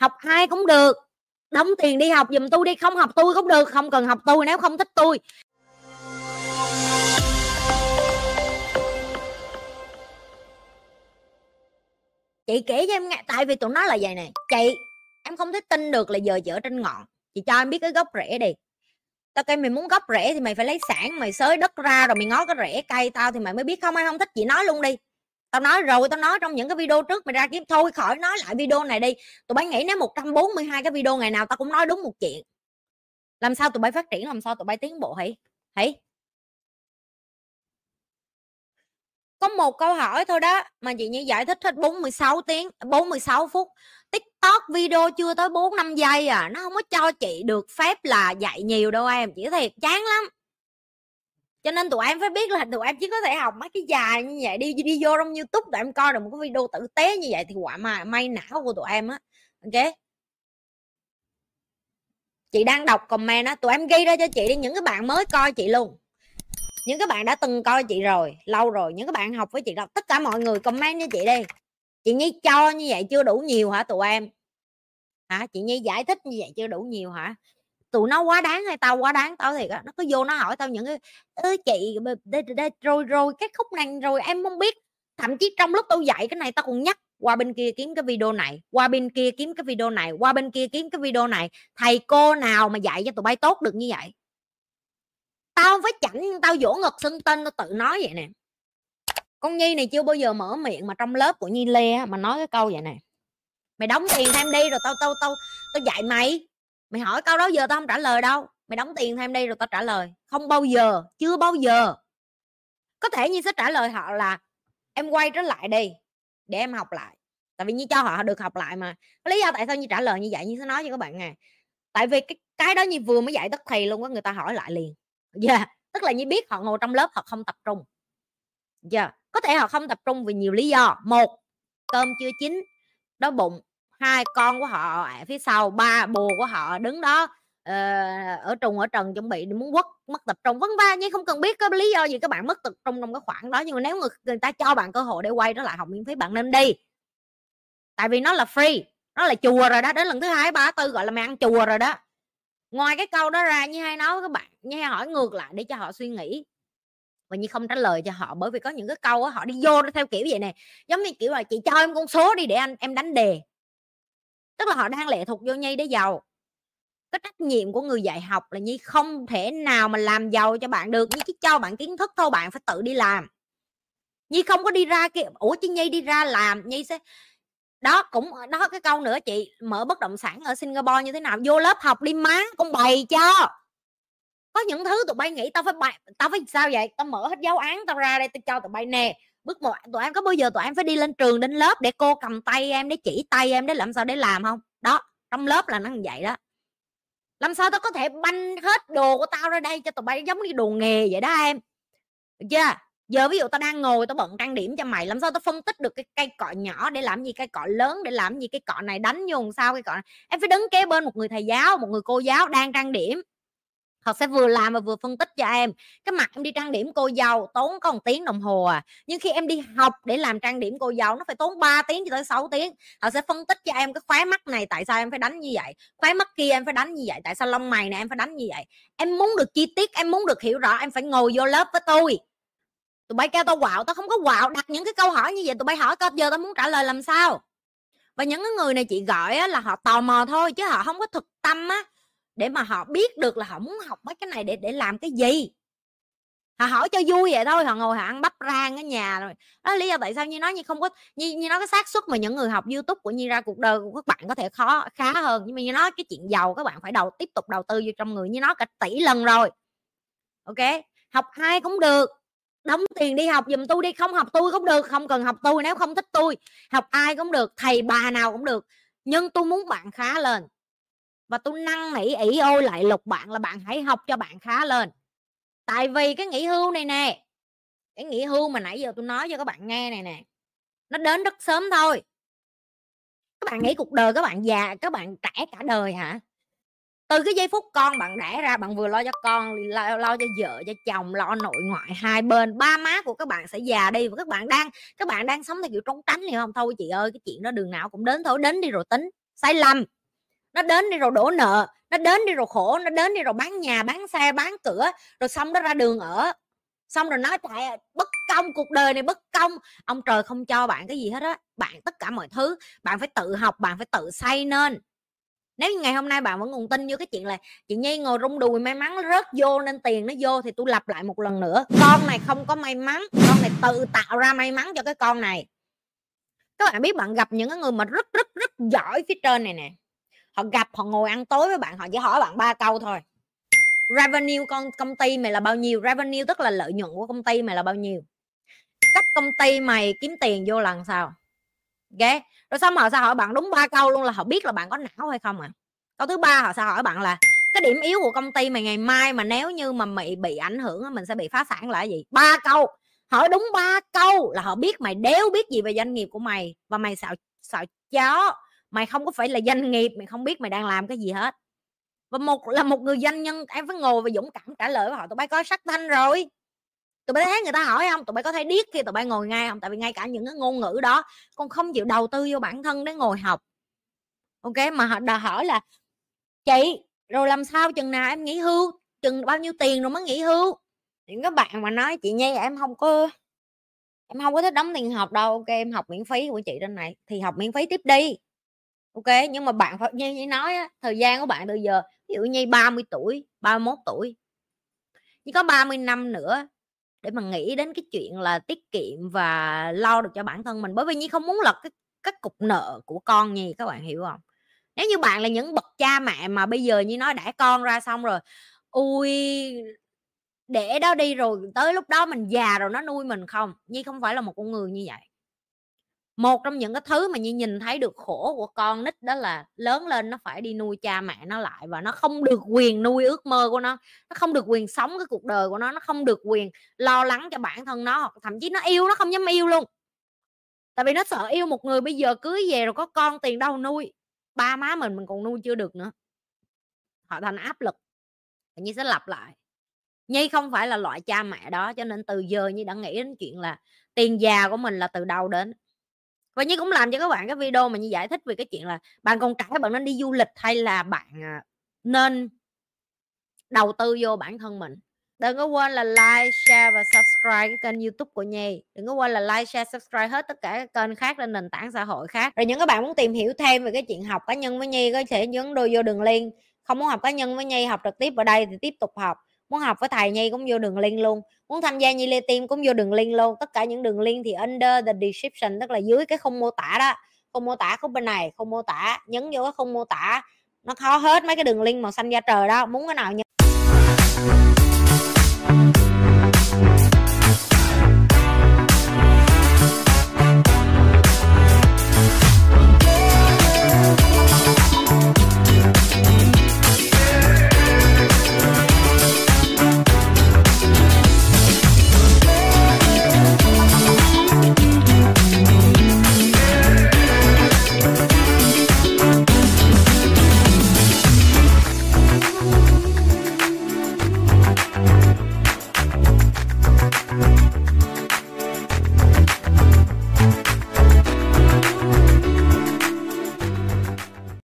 học hai cũng được, đóng tiền đi học giùm tôi đi, không học tôi cũng được, không cần học tôi nếu không thích tôi. Chị kể cho em nghe, tại vì tụi nó là vậy này chị, em không thể tin được là giờ chị ở trên ngọn. Chị cho em biết cái gốc rễ đi. Tao cây mày muốn gốc rễ thì mày phải lấy sản mày xới đất ra rồi mày ngó cái rễ cây tao thì mày mới biết không em không thích chị nói luôn đi tao nói rồi, tao nói trong những cái video trước mày ra kiếm, thôi khỏi nói lại video này đi. Tụi bay nghĩ nếu 142 cái video ngày nào tao cũng nói đúng một chuyện. Làm sao tụi bay phát triển, làm sao tụi bay tiến bộ hãy hãy có một câu hỏi thôi đó, mà chị như giải thích hết 46 tiếng 46 phút. Tiktok video chưa tới 4 năm giây à nó không có cho chị được phép là dạy nhiều đâu em chỉ thiệt, chán lắm cho nên tụi em phải biết là tụi em chỉ có thể học mấy cái dài như vậy. Đi đi vô trong youtube tụi em coi được một cái video tử tế như vậy thì quả mà may não của tụi em á. Ok? Chị đang đọc comment á, tụi em ghi ra cho chị đi, những cái bạn mới coi chị luôn. Những các bạn đã từng coi chị rồi, lâu rồi, những các bạn học với chị đọc tất cả mọi người comment cho chị đi. Chị nhi cho như vậy chưa đủ nhiều hả tụi em? Hả? Chị nhi giải thích như vậy chưa đủ nhiều hả? Tụi nó quá đáng hay tao quá đáng tao thiệt á nó cứ vô nó hỏi tao những cái ơ chị đây, đây, rồi rồi cái khúc này rồi em không biết. Thậm chí trong lúc tao dạy cái này tao còn nhắc qua bên kia kiếm cái video này qua bên kia kiếm cái video này qua bên kia kiếm cái video này thầy cô nào mà dạy cho tụi bay tốt được như vậy? Tao không phải chảnh tao vỗ ngực xưng tên tao tự nói vậy nè. Con nhi này chưa bao giờ mở miệng mà trong lớp của nhi lê mà nói cái câu vậy nè. Mày đóng tiền thêm đi rồi tao tao tao tao dạy mày mày hỏi câu đó, giờ tao không trả lời đâu. Mày đóng tiền thêm đi rồi tao trả lời. Không bao giờ, chưa bao giờ. Có thể như sẽ trả lời họ là, em quay trở lại đi, để em học lại. Tại vì như cho họ được học lại mà. Lý do tại sao như trả lời như vậy như sẽ nói cho các bạn nè tại vì cái cái đó như vừa mới dạy tất thầy luôn á, người ta hỏi lại liền. Dạ yeah. tức là như biết họ ngồi trong lớp, họ không tập trung. Dạ yeah. có thể họ không tập trung vì nhiều lý do. Một, cơm chưa chín, đói bụng hai con của họ ở phía sau ba bồ của họ đứng đó uh, ở trùng ở trần chuẩn bị muốn quất mất tập trung vân vân nhưng không cần biết có lý do gì các bạn mất tập trung trong cái khoảng đó. Nhưng mà nếu người, người ta cho bạn cơ hội để quay trở lại học miễn phí bạn nên đi. Tại vì nó là free nó là chùa rồi đó đến lần thứ hai ba tư gọi là mày ăn chùa rồi đó. Ngoài cái câu đó ra như hay nói với các bạn như hay hỏi ngược lại để cho họ suy nghĩ. Và như không trả lời cho họ bởi vì có những cái câu đó, họ đi vô theo kiểu vậy nè. Giống như kiểu là chị cho em con số đi để anh em đánh đề tức là họ đang lệ thuộc vô nhi để giàu. Cái trách nhiệm của người dạy học là nhi không thể nào mà làm giàu cho bạn được. Nhi chỉ cho bạn kiến thức thôi, bạn phải tự đi làm. Nhi không có đi ra kia ủa, chứ nhi đi ra làm, nhi sẽ đó, cũng ờ, đó, cái câu nữa, chị, mở bất động sản ở Singapore như thế nào? Vô lớp học đi má, con bày cho. Có những thứ tụi bay nghĩ, tao phải bày, tao phải sao vậy? Tao mở hết giáo án tao ra đây, tao cho tụi bay nè bước một, tụi em có bao giờ tụi em phải đi lên trường đến lớp để cô cầm tay em, để chỉ tay em, để làm sao để làm không? Đó, trong lớp là nó như vậy đó. Làm sao tao có thể banh hết đồ của tao ra đây cho tụi bay giống như đồ nghề vậy đó em? Được chưa? Giờ ví dụ tao đang ngồi tao bận trang điểm cho mày, làm sao tao phân tích được cái cây cọ nhỏ để làm gì, cây cọ lớn để làm gì cái cọ này đánh vô sao cái cọ này. em phải đứng kế bên một người thầy giáo, một người cô giáo đang trang điểm họ sẽ vừa làm và vừa phân tích cho em. Cái mặt em đi trang điểm cô dâu tốn có một tiếng đồng hồ à. Nhưng khi em đi học để làm trang điểm cô dâu nó phải tốn 3 tiếng cho tới 6 tiếng. Họ sẽ phân tích cho em cái khóe mắt này tại sao em phải đánh như vậy? Khóe mắt kia em phải đánh như vậy tại sao lông mày này em phải đánh như vậy? Em muốn được chi tiết em muốn được hiểu rõ em phải ngồi vô lớp với tôi. Tụi bay kêu tao quạo tao không có quạo. Đặt những cái câu hỏi như vậy tụi bay hỏi câu giờ tao muốn trả lời làm sao? Và những cái người này chị gọi á, là họ tò mò thôi chứ họ không có thực tâm á để mà họ biết được là họ muốn học mấy cái này để để làm cái gì. Họ hỏi cho vui vậy thôi, họ ngồi họ ăn bắp rang ở nhà rồi. Đó, lý do tại sao như nói như không có như như nói cái xác suất mà những người học youtube của như ra cuộc đời của các bạn có thể khó, khá hơn. Nhưng mà như nói cái chuyện giàu các bạn phải đầu, tiếp tục đầu tư vô trong người. Như nó cả tỷ lần rồi. Ok? Học hai cũng được. Đóng tiền đi học giùm tôi đi. Không học tôi cũng được. Không cần học tôi nếu không thích tôi. Học ai cũng được. Thầy bà nào cũng được. Nhưng tôi muốn bạn khá lên và tôi năn nỉ ỷ ôi lại lục bạn là bạn hãy học cho bạn khá lên. Tại vì cái nghỉ hưu này nè cái nghỉ hưu mà nãy giờ tôi nói cho các bạn nghe này nè nó đến rất sớm thôi. Các bạn nghĩ cuộc đời các bạn già các bạn trẻ cả đời hả? Từ cái giây phút con bạn đẻ ra bạn vừa lo cho con lo, lo cho vợ cho chồng lo nội ngoại hai bên ba má của các bạn sẽ già đi và các bạn đang các bạn đang sống theo kiểu trốn tránh hiểu không? Thôi chị ơi cái chuyện đó đường nào cũng đến thôi đến đi rồi tính sai lầm nó đến đi rồi đổ nợ, nó đến đi rồi khổ, nó đến đi rồi bán nhà, bán xe, bán cửa, rồi xong nó ra đường ở. Xong rồi nói tại bất công, cuộc đời này bất công. Ông trời không cho bạn cái gì hết á, bạn tất cả mọi thứ, bạn phải tự học, bạn phải tự xây nên. Nếu ngày hôm nay bạn vẫn còn tin như cái chuyện là chị nhi ngồi rung đùi may mắn rớt vô nên tiền nó vô thì tôi lặp lại một lần nữa, con này không có may mắn, con này tự tạo ra may mắn cho cái con này. Các bạn biết bạn gặp những người mà rất rất rất giỏi phía trên này nè họ gặp, họ ngồi ăn tối với bạn, họ chỉ hỏi bạn ba câu thôi. Revenue con, công ty mày là bao nhiêu? Revenue tức là lợi nhuận của công ty mày là bao nhiêu? Cách công ty mày kiếm tiền vô lần sao? Ok? Rồi xong họ sẽ hỏi bạn đúng ba câu luôn là họ biết là bạn có não hay không à câu thứ ba họ sẽ hỏi bạn là, cái điểm yếu của công ty mày ngày mai mà nếu như mà mày bị ảnh hưởng mình sẽ bị phá sản là gì? Ba câu. Hỏi đúng ba câu là họ biết mày đéo biết gì về doanh nghiệp của mày và mày xạo xạo chó mày không có phải là doanh nghiệp, mày không biết mày đang làm cái gì hết. Và một, là một người doanh nhân em phải ngồi và dũng cảm trả lời với họ, tụi bay có sắc thanh rồi. Tụi bay thấy người ta hỏi không? Tụi bay có thấy điếc khi tụi bay ngồi ngay không? Tại vì ngay cả những cái ngôn ngữ đó con không chịu đầu tư vô bản thân để ngồi học. Ok, mà họ đòi hỏi là, chị, rồi làm sao chừng nào em nghỉ hưu? Chừng bao nhiêu tiền rồi mới nghỉ hưu? Những các bạn mà nói, chị nhi, em không có, em không có thích đóng tiền học đâu. Ok, em học miễn phí của chị trên này, thì học miễn phí tiếp đi ok nhưng mà bạn phải như, như nói á, thời gian của bạn từ giờ ví dụ như 30 tuổi 31 tuổi chỉ có 30 năm nữa để mà nghĩ đến cái chuyện là tiết kiệm và lo được cho bản thân mình. Bởi vì Nhi không muốn lật cái cái cục nợ của con Nhi các bạn hiểu không? Nếu như bạn là những bậc cha mẹ mà bây giờ như nói đã con ra xong rồi ui để đó đi rồi tới lúc đó mình già rồi nó nuôi mình không? Nhi không phải là một con người như vậy một trong những cái thứ mà như nhìn thấy được khổ của con nít đó là lớn lên nó phải đi nuôi cha mẹ nó lại và nó không được quyền nuôi ước mơ của nó nó không được quyền sống cái cuộc đời của nó nó không được quyền lo lắng cho bản thân nó hoặc thậm chí nó yêu, nó không dám yêu luôn. Tại vì nó sợ yêu một người bây giờ cưới về rồi có con tiền đâu nuôi. Ba má mình mình còn nuôi chưa được nữa. Họ thành áp lực. Như sẽ lặp lại. Nhi không phải là loại cha mẹ đó cho nên từ giờ nhi đã nghĩ đến chuyện là tiền già của mình là từ đâu đến và như cũng làm cho các bạn cái video mà như giải thích về cái chuyện là bạn còn cái bạn nên đi du lịch hay là bạn à, nên đầu tư vô bản thân mình. Đừng có quên là like, share và subscribe cái kênh youtube của nhi. Đừng có quên là like, share, subscribe hết tất cả các kênh khác trên nền tảng xã hội khác. Rồi những các bạn muốn tìm hiểu thêm về cái chuyện học cá nhân với nhi có thể nhấn đôi vô đường link. Không muốn học cá nhân với nhi, học trực tiếp ở đây thì tiếp tục học muốn học với thầy nhi cũng vô đường link luôn. Muốn tham gia nhi lê team cũng vô đường link luôn. Tất cả những đường link thì under the description, tức là dưới cái khung mô tả đó. Khung mô tả khúc bên này không mô tả, nhấn vô cái khung mô tả. Nó khó hết mấy cái đường link màu xanh da trời đó. Muốn cái nào nhấn